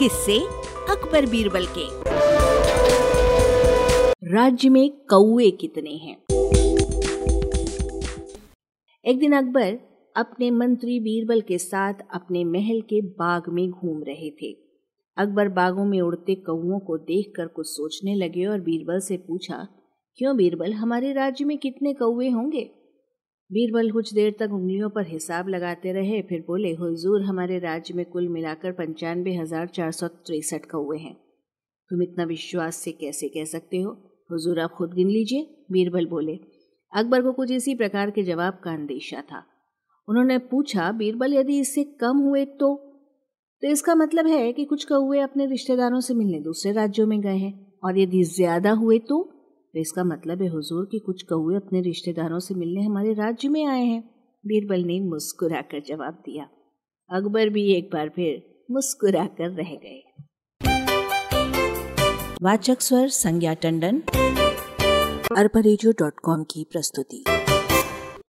किससे अकबर बीरबल के। राज्य में कौए कितने हैं? एक दिन अकबर अपने मंत्री बीरबल के साथ अपने महल के बाग में घूम रहे थे। अकबर बागों में उड़ते कौओं को देखकर कुछ सोचने लगे और बीरबल से पूछा, क्यों बीरबल, हमारे राज्य में कितने कौए होंगे? बीरबल कुछ देर तक उंगलियों पर हिसाब लगाते रहे, फिर बोले, हुजूर, हमारे राज्य में कुल मिलाकर पंचानवे हज़ार चार सौ तिरसठ कौए हैं। तुम इतना विश्वास से कैसे कह सकते हो? हुजूर, आप खुद गिन लीजिए। बीरबल बोले, अकबर को कुछ इसी प्रकार के जवाब का अंदेशा था। उन्होंने पूछा, बीरबल, यदि इससे कम हुए तो? तो इसका मतलब है कि कुछ कौए अपने रिश्तेदारों से मिलने दूसरे राज्यों में गए हैं, और यदि ज़्यादा हुए तो? तो इसका मतलब है हुजूर कि कुछ कौए अपने रिश्तेदारों से मिलने हमारे राज्य में आए हैं। बीरबल ने मुस्कुराकर जवाब दिया। अकबर भी एक बार फिर मुस्कुराकर रह गए। वाचक स्वर संज्ञा टंडन। अरबा की प्रस्तुति।